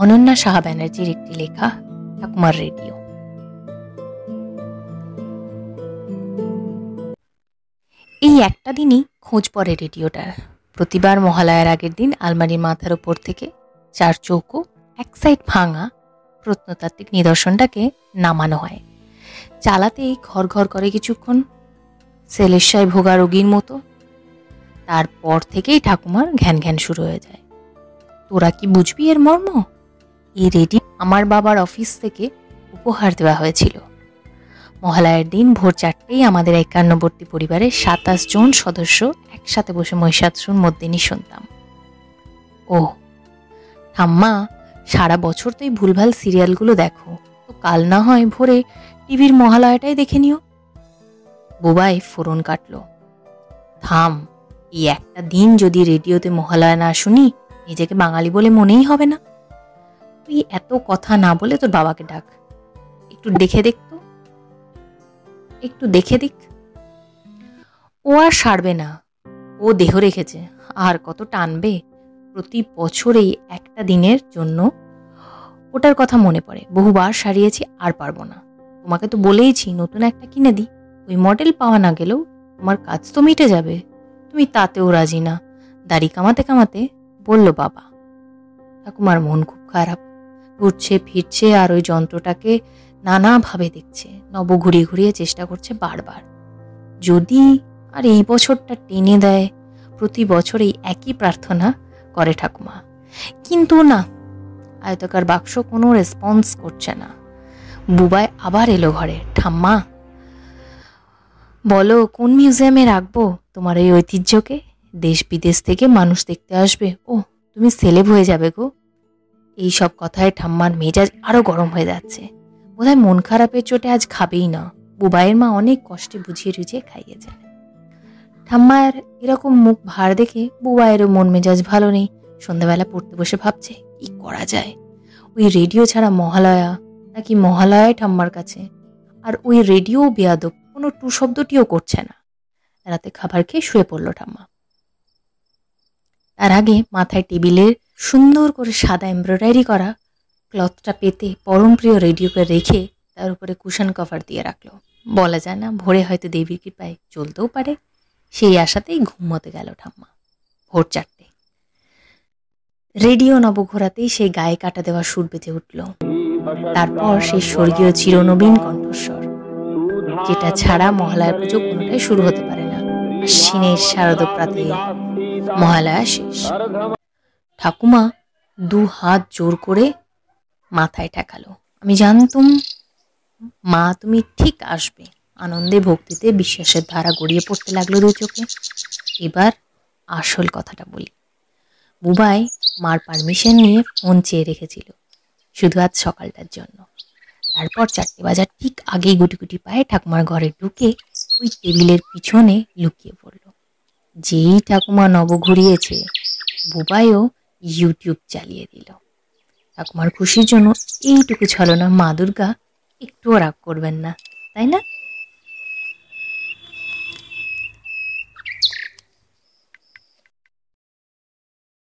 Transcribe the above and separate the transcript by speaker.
Speaker 1: অনন্যা সাহা ব্যানার্জির একটি লেখা, ঠাকুমার রেডিও। এই একটা দিনই খোঁজ পড়ে রেডিওটার। প্রতিবার মহালয়ার আগের দিন আলমারির মাথার ওপর থেকে চার চৌকো, এক সাইড ভাঙা প্রত্নতাত্ত্বিক নিদর্শনটাকে নামানো হয়। চালাতেই ঘর ঘর করে কিছুক্ষণ সেলেশায় ভোগা রোগীর মতো। তারপর থেকেই ঠাকুমার ঘ্যান ঘ্যান শুরু হয়ে যায়। তোরা কি বুঝবি এর মর্ম? এই রেডি আমার বাবার অফিস থেকে উপহার দেওয়া হয়েছিল। মহালয়ার দিন ভোর চারটেই আমাদের একান্নবর্তী পরিবারের সাতাশ জন সদস্য একসাথে বসে মহিষাদসুর মধ্যেনি শুনতাম। ও ঠাম্মা, সারা বছর তো এই ভুলভাল সিরিয়ালগুলো দেখো। তো কাল না হয় ভোরে টিভির মহালয়াটাই দেখে নিও। বুবাই ফোরন কাটল। থাম, এই একটা দিন যদি রেডিওতে মহালয়া না শুনি, নিজেকে বাঙালি বলে মনেই হবে না। তুই এত কথা না বলে তোর বাবাকে ডাক। একটু দেখে দেখ তো। একটু দেখে দিক ও আর সারবে না। ও দেহ রেখেছে। আর কত টানবে প্রতি বছরেই একটা দিনের জন্য। ওটার কথা মনে পড়ে। বহুবার সারিয়েছি, আর পারব না। তোমাকে তো বলেইছি, নতুন একটা কিনে দিই ওই মডেল পাওয়া না গেলেও তোমার কাজ তো মিটে যাবে। তুমি তাতেও রাজি না। দাড়ি কামাতে কামাতে বলল বাবা, ঠাকুমার মন খুব খারাপ। ঘুরছে, ফিরছে আর ওই যন্ত্রটাকে নানাভাবে দেখছে। নব ঘুরিয়ে ঘুরিয়ে চেষ্টা করছে বারবার। যদি আর এই বছরটা টেনে দেয়, প্রতি বছর এই একই প্রার্থনা করে ঠাকুমা। কিন্তু না, আয়তকার বাক্স কোনো রেসপন্স করছে না। বুবাই আবার এলো ঘরে, ঠাম্মা, বলো কোন মিউজিয়ামে রাখব? তোমার এই ঐতিহ্যকে? দেশ বিদেশ থেকে মানুষ দেখতে আসবে? ও তুমি সেলেব হয়ে যাবে গো। এই সব কথায় ঠাম্মার মেজাজ আরও গরম হয়ে যাচ্ছে। বোধহয় মন খারাপের চোটে আজ খাবেই না। বুবাইয়ের মা অনেক কষ্টে বুঝিয়ে টুঝিয়ে খাইয়েছেন। ঠাম্মার এরকম মুখ ভার দেখে বুবাইয়েরও মন মেজাজ ভালো নেই। সন্ধ্যাবেলা পড়তে বসে ভাবছে, কি করা যায়? ওই রেডিও ছাড়া মহালয়া নাকি মহালয়ায় ঠাম্মার কাছে? আর ওই রেডিও বেয়াদব কোনো টু শব্দটিও করছে না। রাতে খাবার খেয়ে শুয়ে পড়ল ঠাম্মা। তার আগে মাথায় টেবিলের সুন্দর করে সাদা এমব্রয়ডারি করা ক্লথটা পেতে পরম প্রিয় রেডিওকে রেখে তার উপরে কুশন কভার দিয়ে রাখল। বলা যায় না, ভোরে হয়তো দেবীর কৃপায় চলতেও পারে। সেই আশাতেই ঘুমোতে গেল ঠাম্মা। ভোর চারটে। রেডিও নবঘোরাতেই সেই গায়ে কাটা দেওয়া সুর বেঁধে উঠল। তারপর সেই স্বর্গীয় চিরনবীন কণ্ঠস্বর, যেটা ছাড়া মহালয়ার পুজো কোনোটাই শুরু হতে পারে না। আশ্বিনের শারদ প্রাতে মহালয়া শেষ। ঠাকুমা দু হাত জোর করে মাথায় ঠেকালো। আমি জানতুম, মা তুমি ঠিক আসবে। আনন্দে ভক্তিতে বিশ্বাসের ধারা গড়িয়ে পড়তে লাগল দু চোখে। এবার আসল কথাটা বলি। বুবাই মার পারমিশন নিয়ে ফোন চেয়ে রেখেছিল, শুধু আজ সকালটার জন্য। তারপর চারটে বাজার ঠিক আগেই গুটি গুটি পায়ে ঠাকুমার ঘরে ঢুকে ওই টেবিলের পিছনে লুকিয়ে পড়ল। যেই ঠাকুমা নব ঘুরিয়েছে, বুবাইও ইউটিউব চালিয়ে দিল। ঠাকুমার খুশির জন্য এইটুকু ছলনা মা দুর্গা একটুও রাগ করবেন না, তাই না?